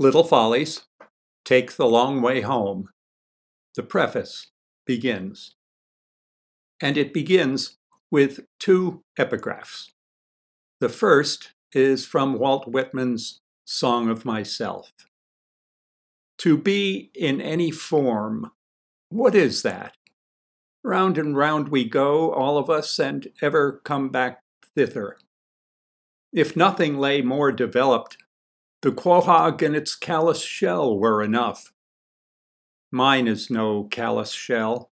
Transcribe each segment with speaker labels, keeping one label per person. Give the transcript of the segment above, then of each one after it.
Speaker 1: Little Follies, Take the Long Way Home. The preface begins. And it begins with two epigraphs. The first is from Walt Whitman's Song of Myself. To be in any form, what is that? Round and round we go, all of us, and ever come back thither. If nothing lay more developed, the quahaug and its callous shell were enough. Mine is no callous shell.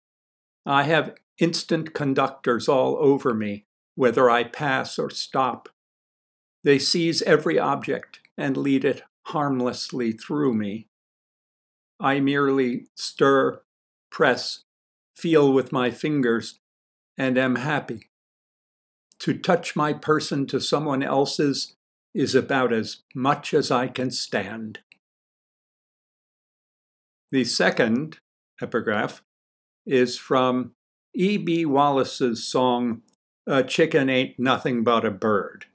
Speaker 1: I have instant conductors all over me, whether I pass or stop. They seize every object and lead it harmlessly through me. I merely stir, press, feel with my fingers, and am happy. To touch my person to someone else's is about as much as I can stand. The second epigraph is from E.B. Wallace's song, A Chicken Ain't Nothing But a Bird,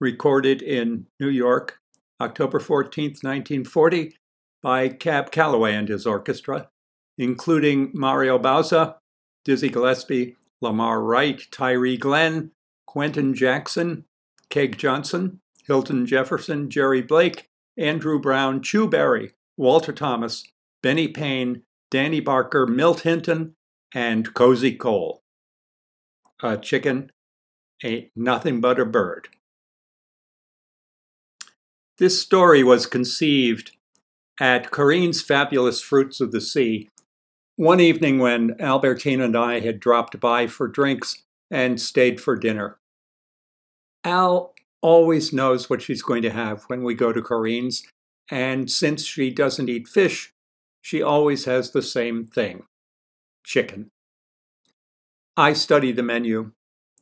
Speaker 1: recorded in New York, October 14, 1940, by Cab Calloway and his orchestra, including Mario Bauza, Dizzy Gillespie, Lamar Wright, Tyree Glenn, Quentin Jackson, Keg Johnson, Hilton Jefferson, Jerry Blake, Andrew Brown, Chu Berry, Walter Thomas, Benny Payne, Danny Barker, Milt Hinton, and Cozy Cole. A chicken ain't nothing but a bird. This story was conceived at Corinne's Fabulous Fruits of the Sea one evening when Albertine and I had dropped by for drinks and stayed for dinner. Al always knows what she's going to have when we go to Corinne's, and since she doesn't eat fish, she always has the same thing chicken. I study the menu,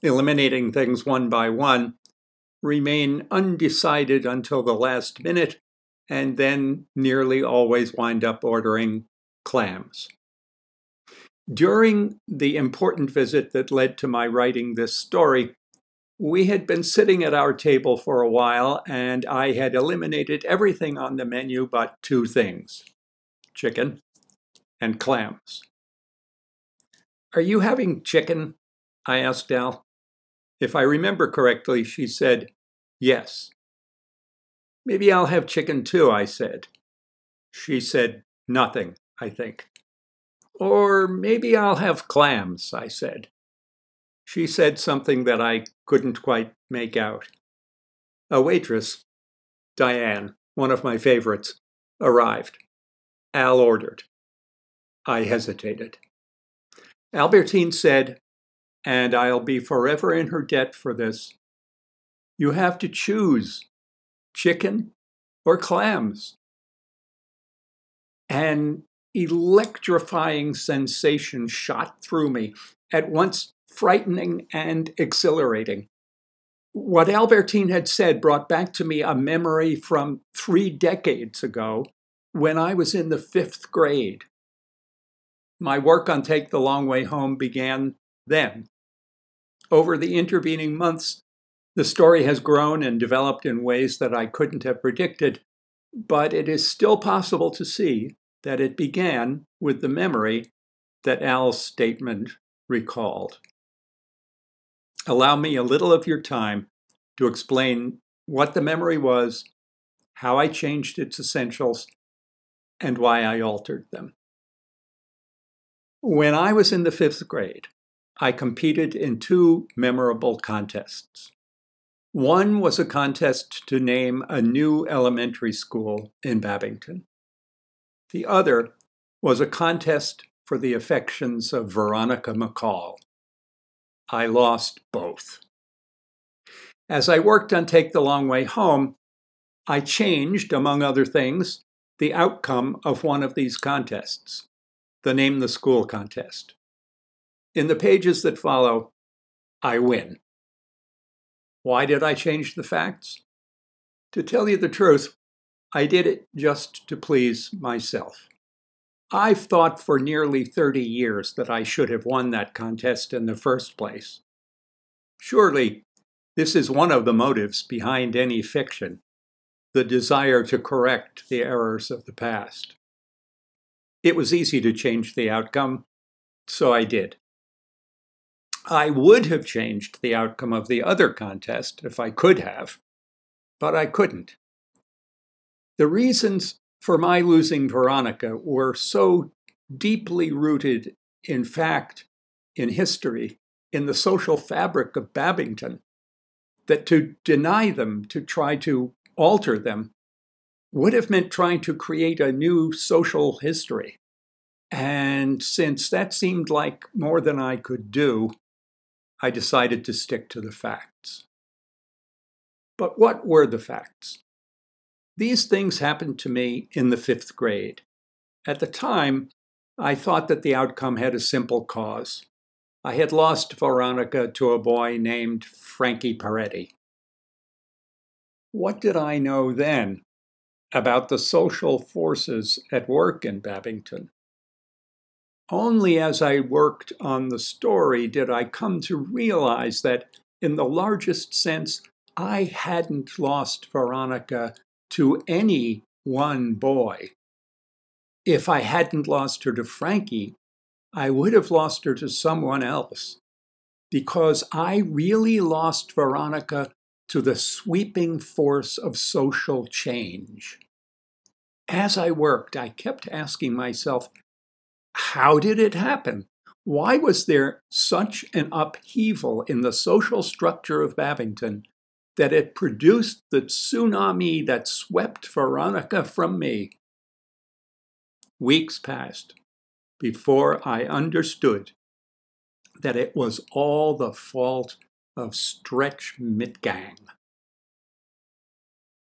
Speaker 1: eliminating things one by one, remain undecided until the last minute, and then nearly always wind up ordering clams. During the important visit that led to my writing this story, we had been sitting at our table for a while, and I had eliminated everything on the menu but two things chicken and clams. Are you having chicken? I asked Al. If I remember correctly, she said, Yes. Maybe I'll have chicken too, I said. She said, Nothing, I think. Or maybe I'll have clams, I said. She said something that I couldn't quite make out. A waitress, Diane, one of my favorites, arrived. Al ordered. I hesitated. Albertine said, and I'll be forever in her debt for this you have to choose chicken or clams. An electrifying sensation shot through me, at once frightening and exhilarating. What Albertine had said brought back to me a memory from three decades ago when I was in the fifth grade. My work on Take the Long Way Home began then. Over the intervening months, the story has grown and developed in ways that I couldn't have predicted, but it is still possible to see that it began with the memory that Al's statement recalled. Allow me a little of your time to explain what the memory was, how I changed its essentials, and why I altered them. When I was in the fifth grade, I competed in two memorable contests. One was a contest to name a new elementary school in Babington. The other was a contest for the affections of Veronica McCall. I lost both. As I worked on Take the Long Way Home, I changed, among other things, the outcome of one of these contests, the Name the School contest. In the pages that follow, I win. Why did I change the facts? To tell you the truth, I did it just to please myself. I've thought for nearly 30 years that I should have won that contest in the first place. Surely, this is one of the motives behind any fiction the desire to correct the errors of the past. It was easy to change the outcome, so I did. I would have changed the outcome of the other contest if I could have, but I couldn't. The reasons for my losing Veronica were so deeply rooted in fact, in history, in the social fabric of Babington, that to deny them, to try to alter them, would have meant trying to create a new social history. And since that seemed like more than I could do, I decided to stick to the facts. But what were the facts? These things happened to me in the fifth grade. At the time, I thought that the outcome had a simple cause. I had lost Veronica to a boy named Frankie Peretti. What did I know then about the social forces at work in Babington? Only as I worked on the story did I come to realize that, in the largest sense, I hadn't lost Veronica to any one boy. If I hadn't lost her to Frankie, I would have lost her to someone else because I really lost Veronica to the sweeping force of social change. As I worked, I kept asking myself, how did it happen? Why was there such an upheaval in the social structure of Babington that it produced the tsunami that swept Veronica from me? Weeks passed before I understood that it was all the fault of Stretch Mitgang.